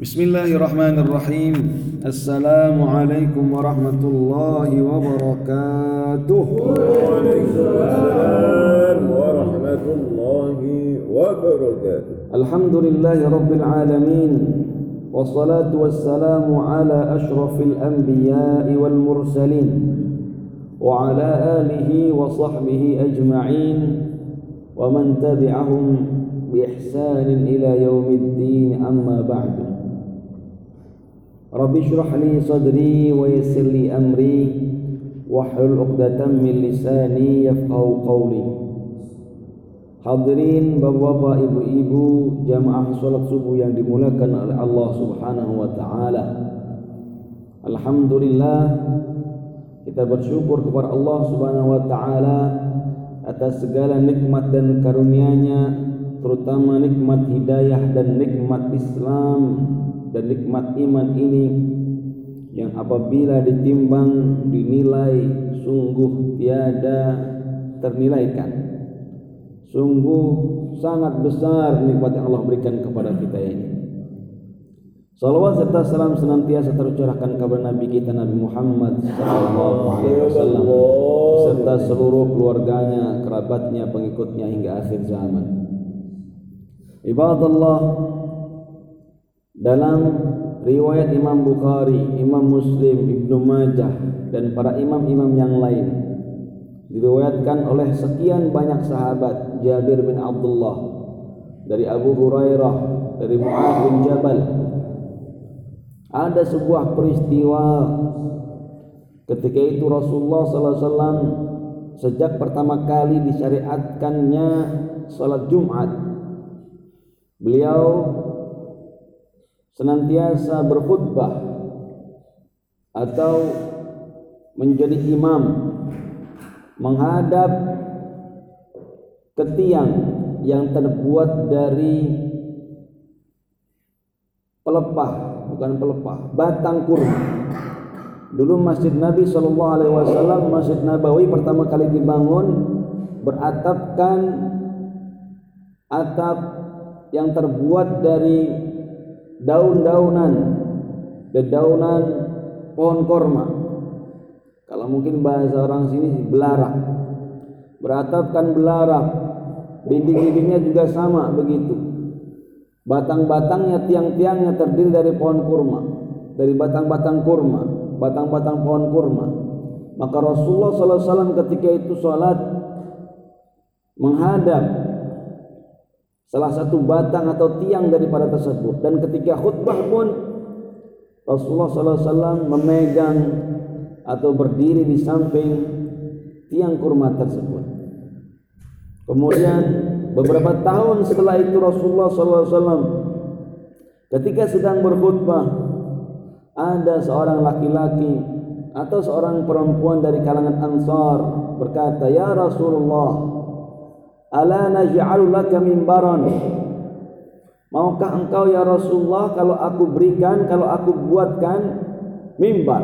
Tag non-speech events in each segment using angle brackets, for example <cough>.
بسم الله الرحمن الرحيم السلام عليكم ورحمة الله وبركاته وعليكم السلام ورحمة الله وبركاته الحمد لله رب العالمين والصلاة والسلام على أشرف الأنبياء والمرسلين وعلى آله وصحبه أجمعين ومن تبعهم بإحسان إلى يوم الدين أما بعد Rabbi syurah li sadri wa yasir li amri wahlul uqdatan min lisani yafqaw qawli. Hadirin bapak-bapak, ibu-ibu, jamaah salat subuh yang dimulakan oleh Allah Subhanahu wa taala. Alhamdulillah kita bersyukur kepada Allah Subhanahu wa taala atas segala nikmat dan karunia-Nya, terutama nikmat hidayah dan nikmat Islam dan nikmat iman ini yang apabila ditimbang dinilai sungguh tiada ternilaikan Sungguh sangat besar nikmat yang Allah berikan kepada kita ini. Salawat serta salam senantiasa tercurahkan kepada Nabi kita Nabi Muhammad sallallahu alaihi wasallam serta seluruh keluarganya, kerabatnya, pengikutnya hingga akhir zaman. Ibadallah dalam riwayat Imam Bukhari, Imam Muslim, Ibnu Majah dan para imam-imam yang lain diriwayatkan oleh sekian banyak sahabat Jabir bin Abdullah dari Abu Hurairah dari Mu'adz bin Jabal. Ada sebuah peristiwa ketika itu Rasulullah sallallahu alaihi wasallam sejak pertama kali disyariatkannya salat Jumat. Beliau senantiasa berkhutbah atau menjadi imam menghadap ke yang terbuat dari pelepah, bukan pelepah, batang kurma. Dulu Masjid Nabi Shallallahu Alaihi Wasallam, Masjid Nabawi pertama kali dibangun beratapkan atap yang terbuat dari daun-daunan, dedaunan pohon korma kalau mungkin bahasa orang sini belarak. Beratapkan belarak. Dinding-dindingnya juga sama begitu. Batang-batangnya, tiang-tiangnya terdiri dari pohon kurma. Dari batang-batang kurma. Batang-batang pohon kurma. Maka Rasulullah SAW ketika itu sholat menghadap salah satu batang atau tiang daripada tersebut. Dan ketika khutbah pun Rasulullah SAW memegang atau berdiri di samping tiang kurma tersebut. Kemudian beberapa tahun setelah itu Rasulullah SAW ketika sedang berkhutbah ada seorang laki-laki atau seorang perempuan dari kalangan Ansar berkata, "Ya Rasulullah, ala naj'alu laka mimbaran?" Maukah engkau ya Rasulullah kalau aku berikan, kalau aku buatkan mimbar?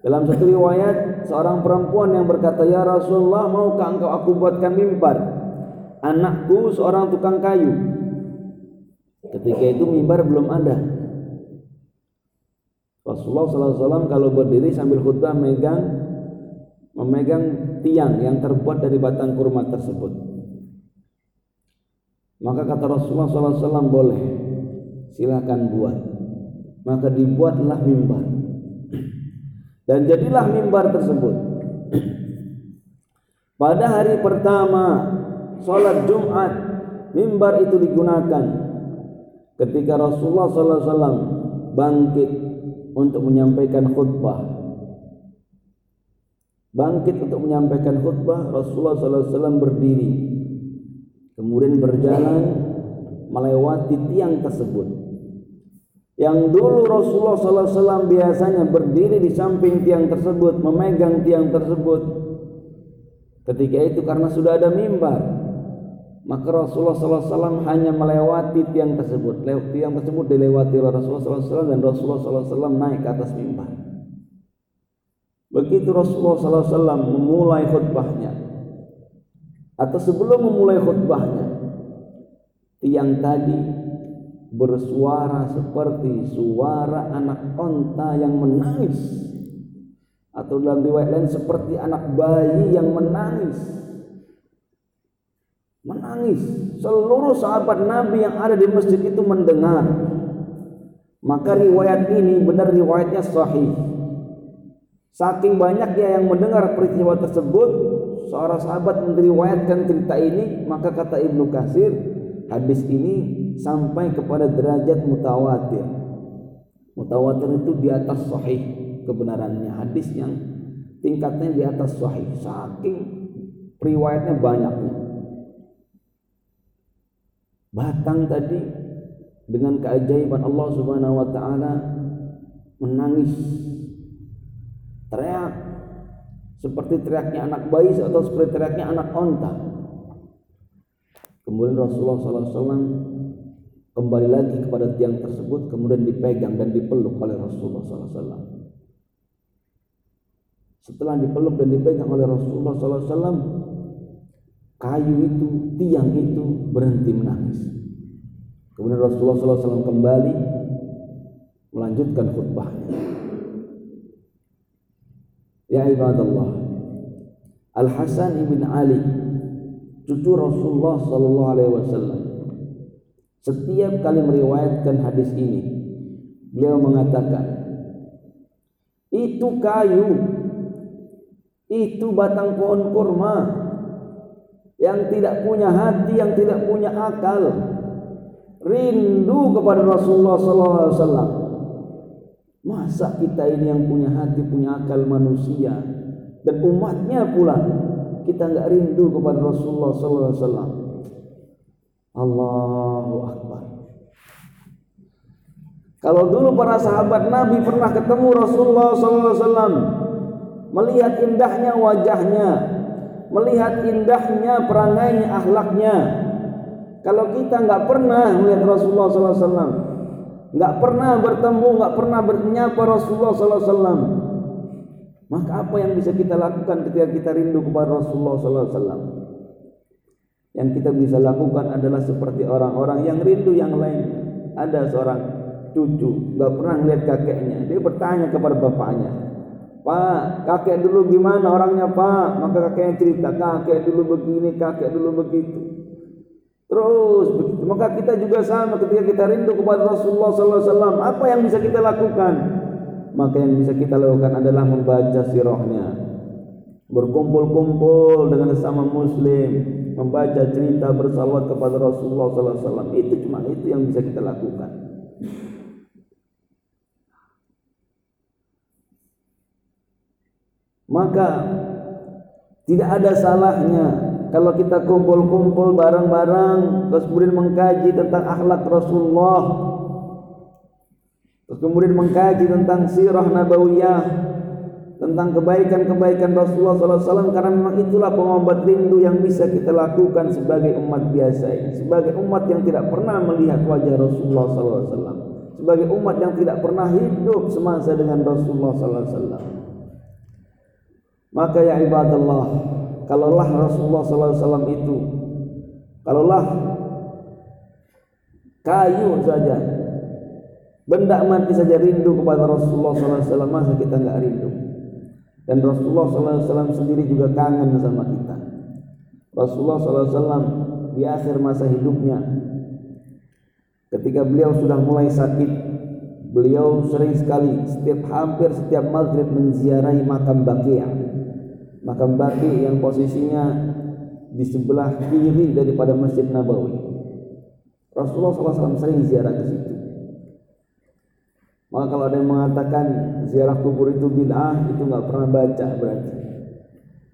Dalam satu riwayat, seorang perempuan yang berkata, "Ya Rasulullah, maukah engkau aku buatkan mimbar? Anakku seorang tukang kayu." Ketika itu mimbar belum ada. Rasulullah SAW kalau berdiri sambil khutbah megang memegang tiang yang terbuat dari batang kurma tersebut. Maka kata Rasulullah SAW boleh, silakan buat. Maka dibuatlah mimbar <clears throat> dan jadilah mimbar tersebut. <clears throat> Pada hari pertama sholat Jumat, mimbar itu digunakan ketika Rasulullah SAW bangkit untuk menyampaikan khutbah. Bangkit untuk menyampaikan khutbah, Rasulullah SAW berdiri, kemudian berjalan melewati tiang tersebut yang dulu Rasulullah SAW biasanya berdiri di samping tiang tersebut, memegang tiang tersebut. Ketika itu karena sudah ada mimbar, maka Rasulullah SAW hanya melewati tiang tersebut. Tiang tersebut dilewati oleh Rasulullah SAW dan Rasulullah SAW naik ke atas mimbar. Begitu Rasulullah SAW memulai khutbahnya, atau sebelum memulai khutbahnya, tiang tadi bersuara seperti suara anak onta yang menangis. Atau dalam riwayat lain seperti anak bayi yang menangis. Menangis. Seluruh sahabat Nabi yang ada di masjid itu mendengar. Maka riwayat ini benar riwayatnya sahih. Saking banyaknya yang mendengar peristiwa tersebut seorang sahabat meriwayatkan cerita ini maka kata Ibnu Katsir hadis ini sampai kepada derajat mutawatir. Mutawatir itu di atas sahih kebenarannya hadis yang tingkatnya di atas sahih saking riwayatnya banyaknya. Batang tadi dengan keajaiban Allah Subhanahu wa taala menangis teriak seperti teriaknya anak bayi atau seperti teriaknya anak onta. Kemudian Rasulullah SAW kembali lagi kepada tiang tersebut kemudian dipegang dan dipeluk oleh Rasulullah SAW. Setelah dipeluk dan dipegang oleh Rasulullah SAW, kayu itu, tiang itu berhenti menangis. Kemudian Rasulullah SAW kembali melanjutkan khutbahnya. Ya ibadallah, Al Hasan ibn Ali, cucu Rasulullah SAW, setiap kali meriwayatkan hadis ini, beliau mengatakan, itu kayu, itu batang pohon kurma yang tidak punya hati, yang tidak punya akal, rindu kepada Rasulullah SAW. Masa kita ini yang punya hati, punya akal manusia dan umatnya pula kita nggak rindu kepada Rasulullah SAW. Allahu Akbar. Kalau dulu para sahabat Nabi pernah ketemu Rasulullah SAW, melihat indahnya wajahnya, melihat indahnya perangainya, akhlaknya. Kalau kita nggak pernah melihat Rasulullah SAW, nggak pernah bertemu, nggak pernah bernyapa Rasulullah SAW, maka apa yang bisa kita lakukan ketika kita rindu kepada Rasulullah SAW? Yang kita bisa lakukan adalah seperti orang-orang yang rindu yang lain. Ada seorang cucu, nggak pernah lihat kakeknya. Dia bertanya kepada bapaknya, Pak, kakek dulu gimana orangnya Pak? Maka kakeknya cerita, kakek dulu begini, kakek dulu begitu. Terus. Maka kita juga sama ketika kita rindu kepada Rasulullah SAW. Apa yang bisa kita lakukan? Maka yang bisa kita lakukan adalah membaca sirahnya. Berkumpul-kumpul dengan sesama muslim membaca cerita bersalawat kepada Rasulullah SAW itu cuma itu yang bisa kita lakukan. Maka tidak ada salahnya kalau kita kumpul-kumpul bareng-bareng terus kemudian mengkaji tentang akhlak Rasulullah terus kemudian mengkaji tentang sirah nabawiyah tentang kebaikan-kebaikan Rasulullah SAW karena memang itulah pengobat rindu yang bisa kita lakukan sebagai umat biasa sebagai umat yang tidak pernah melihat wajah Rasulullah SAW sebagai umat yang tidak pernah hidup semasa dengan Rasulullah SAW maka ya ibadallah kalaulah Rasulullah SAW itu kalaulah kayu saja benda mati saja rindu kepada Rasulullah SAW masa kita nggak rindu dan Rasulullah SAW sendiri juga kangen sama kita. Rasulullah SAW di akhir masa hidupnya, ketika beliau sudah mulai sakit, beliau sering sekali setiap hampir setiap maghrib menziarahi makam Baqiyah. Makam Baqi yang posisinya di sebelah kiri daripada Masjid Nabawi. Rasulullah SAW sering ziarah ke situ. Maka kalau ada yang mengatakan ziarah kubur itu bid'ah, itu nggak pernah baca berarti.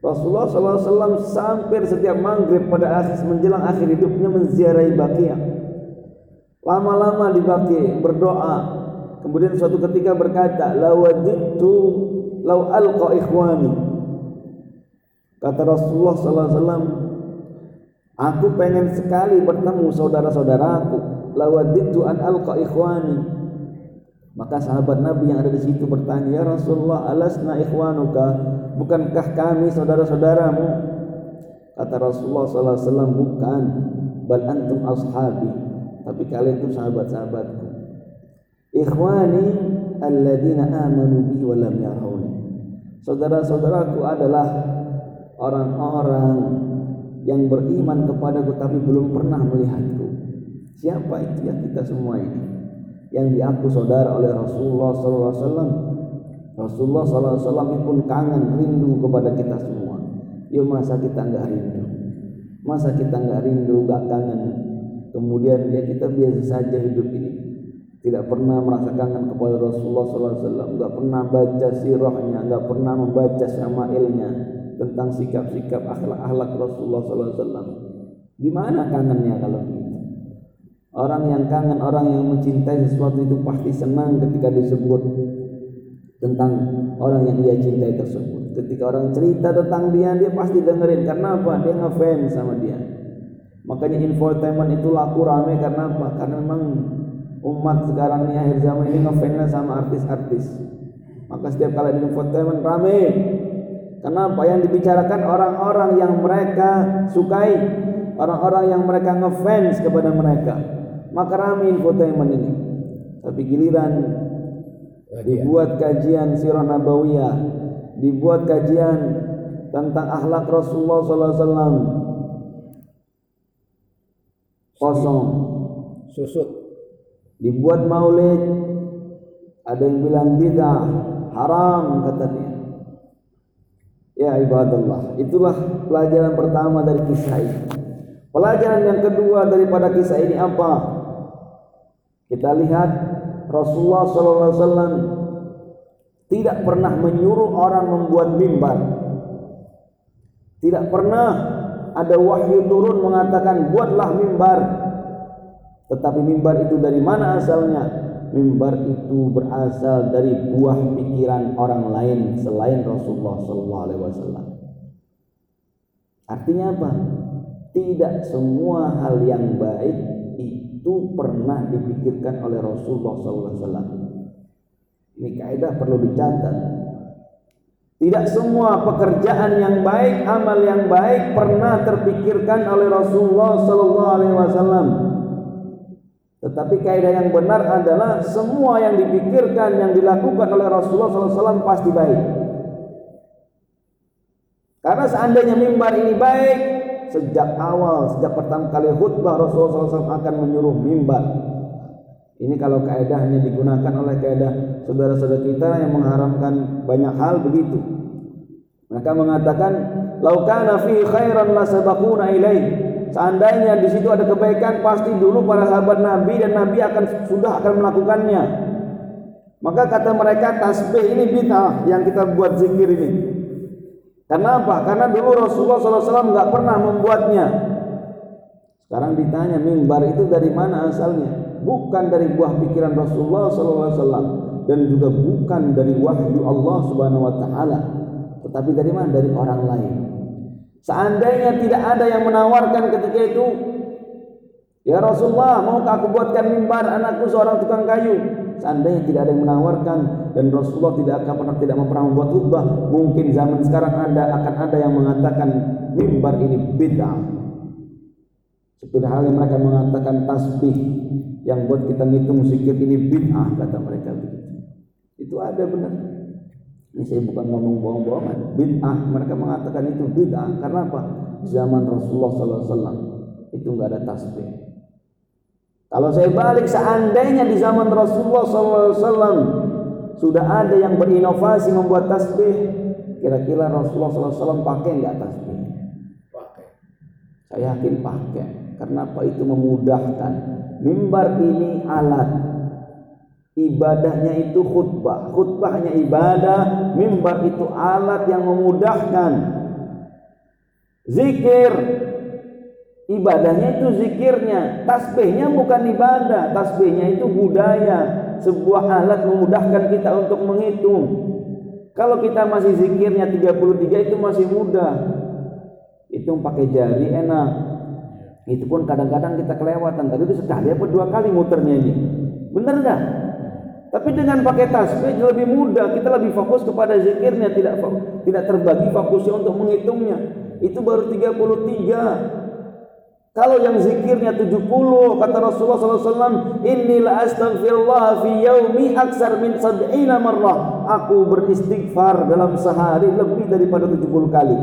Rasulullah SAW sampai setiap maghrib pada akhir menjelang akhir hidupnya menziarahi Baqiyah. Lama-lama di Baqi berdoa. Kemudian suatu ketika berkata, "Lawadittu law alqa ikhwani." Kata Rasulullah SAW, aku pengen sekali bertemu saudara-saudaraku. Lawadittu an alqa ikhwani maka sahabat Nabi yang ada di situ bertanya, "Ya Rasulullah, alasna ikhwanuka? Bukankah kami saudara-saudaramu?" Kata Rasulullah wasallam, "Bukan, bal antum ashabi." tapi kalian itu sahabat-sahabatku ikhwani alladzina amanu bi wa lam yarawni saudara-saudaraku adalah orang-orang yang beriman kepadaku tapi belum pernah melihatku. Siapa itu yang kita semua ini? Yang diaku saudara oleh Rasulullah sallallahu alaihi wasallam. Rasulullah sallallahu alaihi wasallam pun kangen rindu kepada kita semua. Ya masa kita enggak rindu? Masa kita enggak rindu enggak kangen? Kemudian ya kita biasa saja hidup ini. Tidak pernah merasa kangen kepada Rasulullah sallallahu alaihi wasallam. Enggak pernah baca sirahnya enggak pernah membaca syama'ilnya tentang sikap-sikap akhlak-akhlak Rasulullah wasallam di mana kangennya kalau begitu Orang yang kangen, orang yang mencintai sesuatu itu pasti senang ketika disebut tentang orang yang dia cintai tersebut. Ketika orang cerita tentang dia, dia pasti dengerin. Karena apa? Dia ngefans sama dia. Makanya infotainment itu laku rame karena apa? Karena memang umat sekarang ini akhir zaman ini ngefansnya sama artis-artis. Maka setiap kali infotainment rame. Kenapa? Yang dibicarakan orang-orang yang mereka sukai, orang-orang yang mereka ngefans kepada mereka. Maka ramai infotainment ini. Tapi giliran dibuat kajian sirah nabawiyah dibuat kajian tentang akhlak Rasulullah sallallahu alaihi wasallam. Kosong. Susut. Dibuat maulid ada yang bilang bid'ah haram kata dia ya ibadallah itulah pelajaran pertama dari kisah ini pelajaran yang kedua daripada kisah ini apa kita lihat Rasulullah SAW tidak pernah menyuruh orang membuat mimbar. Tidak pernah ada wahyu turun mengatakan buatlah mimbar. Tetapi mimbar itu dari mana asalnya? Mimbar itu berasal dari buah pikiran orang lain selain Rasulullah SAW. Artinya apa? Tidak semua hal yang baik itu pernah dipikirkan oleh Rasulullah SAW. Ini kaidah perlu dicatat. Tidak semua pekerjaan yang baik, amal yang baik pernah terpikirkan oleh Rasulullah SAW. Tetapi kaidah yang benar adalah semua yang dipikirkan, yang dilakukan oleh Rasulullah SAW pasti baik. Karena seandainya mimbar ini baik, sejak awal, sejak pertama kali khutbah Rasulullah SAW akan menyuruh mimbar. Ini kalau kaedahnya digunakan oleh kaedah saudara-saudara kita yang mengharamkan banyak hal begitu. Mereka mengatakan, "Laukana fi khairan la sabaquna ilaih." Seandainya di situ ada kebaikan, pasti dulu para sahabat Nabi dan Nabi akan sudah akan melakukannya. Maka kata mereka tasbih ini bid'ah yang kita buat zikir ini. Karena apa? Karena dulu Rasulullah SAW nggak pernah membuatnya. Sekarang ditanya mimbar itu dari mana asalnya? Bukan dari buah pikiran Rasulullah SAW dan juga bukan dari wahyu Allah Subhanahu Wa Taala, tetapi dari mana? Dari orang lain. Seandainya tidak ada yang menawarkan ketika itu, ya Rasulullah, mau aku buatkan mimbar anakku seorang tukang kayu? Seandainya tidak ada yang menawarkan dan Rasulullah tidak akan pernah tidak pernah membuat khutbah, mungkin zaman sekarang ada akan ada yang mengatakan mimbar ini bid'ah. Seperti halnya mereka mengatakan tasbih yang buat kita ngitung zikir ini bid'ah kata mereka begitu. Itu ada benar. Ini saya bukan ngomong bohong-bohongan. Bid'ah mereka mengatakan itu bid'ah karena apa? Zaman Rasulullah SAW itu enggak ada tasbih. Kalau saya balik seandainya di zaman Rasulullah SAW sudah ada yang berinovasi membuat tasbih, kira-kira Rasulullah SAW pakai nggak tasbih? Pakai. Saya yakin pakai. Karena apa itu memudahkan. Mimbar ini alat. Ibadahnya itu khutbah. Khutbahnya ibadah. Mimbar itu alat yang memudahkan. Zikir Ibadahnya itu zikirnya, tasbihnya bukan ibadah, tasbihnya itu budaya, sebuah alat memudahkan kita untuk menghitung. Kalau kita masih zikirnya 33 itu masih mudah. Hitung pakai jari enak. Itu pun kadang-kadang kita kelewatan. Tadi itu sekali apa dua kali muternya ini. Benar enggak? Tapi dengan pakai tasbih lebih mudah, kita lebih fokus kepada zikirnya, tidak tidak terbagi fokusnya untuk menghitungnya. Itu baru 33 Kalau yang zikirnya 70 kata Rasulullah SAW, Inilah astaghfirullah fi yaumi aksar min sab'ina marrah. Aku beristighfar dalam sehari lebih daripada 70 kali.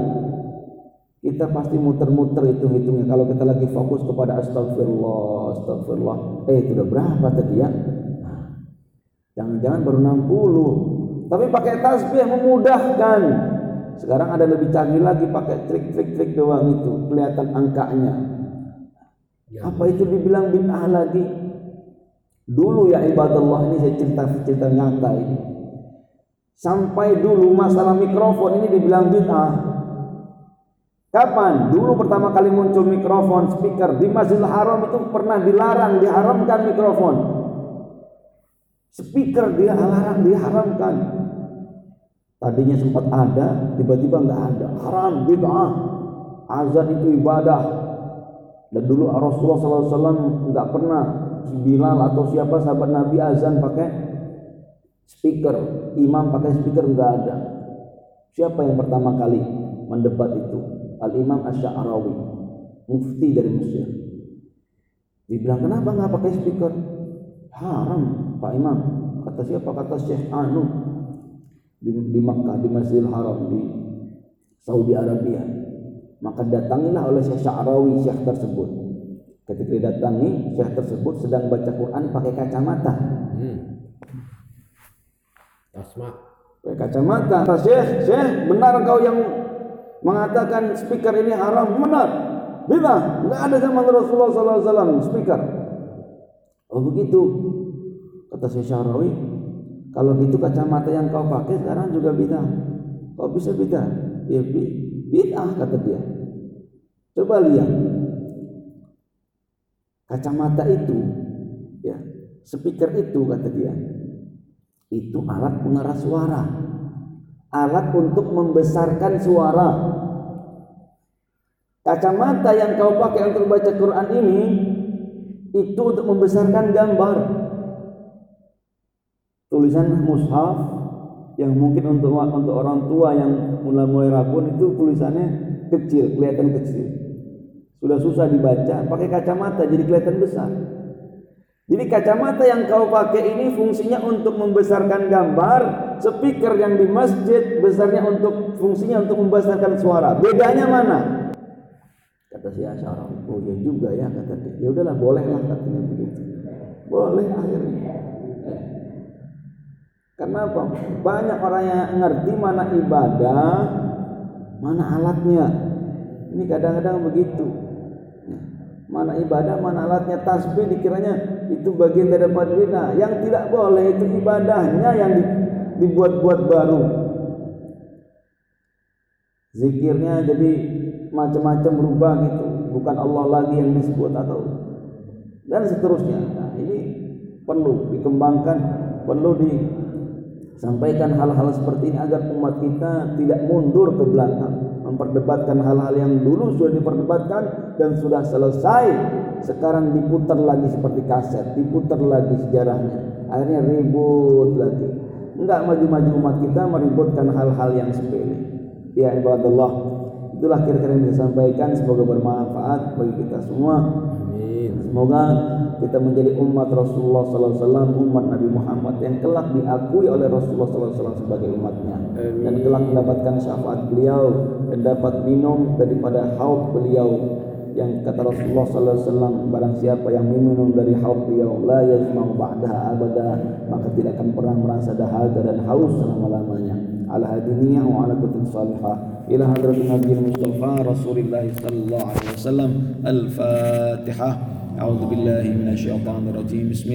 Kita pasti muter-muter hitung-hitungnya kalau kita lagi fokus kepada astagfirullah, astagfirullah. Eh, itu berapa tadi ya? Jangan-jangan baru 60. Tapi pakai tasbih memudahkan. Sekarang ada lebih canggih lagi pakai trik-trik-trik doang itu, kelihatan angkanya. Apa itu dibilang bid'ah lagi? Dulu ya ibadallah ini saya cerita-cerita nyata ini. Sampai dulu masalah mikrofon ini dibilang bid'ah. Kapan? Dulu pertama kali muncul mikrofon, speaker di Masjidil Haram itu pernah dilarang, diharamkan mikrofon. Speaker dilarang, diharamkan. Tadinya sempat ada, tiba-tiba nggak ada. Haram, bid'ah. Azan itu ibadah, dan dulu Rasulullah SAW nggak pernah Bilal atau siapa sahabat Nabi azan pakai speaker, imam pakai speaker nggak ada. Siapa yang pertama kali mendebat itu? Al Imam Asy'arawi, mufti dari Mesir. Dibilang kenapa nggak pakai speaker? Haram, Pak Imam. Kata siapa? Kata Syekh Anu. Di, di Makkah di Masjidil Haram di Saudi Arabia. Maka datangilah oleh Syekh Sya'rawi Syekh tersebut. Ketika didatangi Syekh tersebut sedang baca Quran pakai kacamata. Hmm. Asma. Pakai kacamata. Kata Syekh Syekh benar kau yang mengatakan speaker ini haram? Benar. Bila? Nggak ada zaman Rasulullah SAW speaker oh begitu kata Syekh Sya'rawi kalau gitu kacamata yang kau pakai sekarang juga beda kau bisa beda ya Bid'ah kata dia. Coba lihat. Kacamata itu ya, speaker itu kata dia. Itu alat pengeras suara. Alat untuk membesarkan suara. Kacamata yang kau pakai untuk baca Quran ini itu untuk membesarkan gambar. Tulisan mushaf yang mungkin untuk untuk orang tua yang mulai-mulai rabun itu tulisannya kecil, kelihatan kecil. Sudah susah dibaca, pakai kacamata jadi kelihatan besar. Jadi kacamata yang kau pakai ini fungsinya untuk membesarkan gambar, speaker yang di masjid besarnya untuk fungsinya untuk membesarkan suara. Bedanya mana? Kata si Asyara, oh ya juga ya kata dia. Ya udahlah bolehlah katanya begitu. Boleh akhirnya. Karena apa? Banyak orang yang ngerti mana ibadah, mana alatnya. Ini kadang-kadang begitu. Mana ibadah, mana alatnya tasbih dikiranya itu bagian daripada bina. Yang tidak boleh itu ibadahnya yang dibuat-buat baru. Zikirnya jadi macam-macam berubah gitu, bukan Allah lagi yang disebut atau dan seterusnya. Nah, ini perlu dikembangkan, perlu di Sampaikan hal-hal seperti ini agar umat kita tidak mundur ke belakang, memperdebatkan hal-hal yang dulu sudah diperdebatkan dan sudah selesai. Sekarang diputar lagi seperti kaset, diputar lagi sejarahnya. Akhirnya ribut lagi. Enggak maju-maju umat kita meributkan hal-hal yang sepele. Ya ibadallah, itulah kira-kira yang disampaikan semoga bermanfaat bagi kita semua. Amin. Semoga kita menjadi umat Rasulullah SAW, umat Nabi Muhammad yang kelak diakui oleh Rasulullah SAW sebagai umatnya Amin. dan kelak mendapatkan syafaat beliau dan dapat minum daripada haud beliau yang kata Rasulullah SAW barang siapa yang minum dari haud beliau la yazmau ba'daha abada maka tidak akan pernah merasa dahaga dan haus selama-lamanya على هديه وعلى كتب صالحة. إلى حضرة النبي المصطفى رسول الله صلى الله عليه وسلم. الفاتحة. أعوذ بالله من الشيطان الرجيم. بسم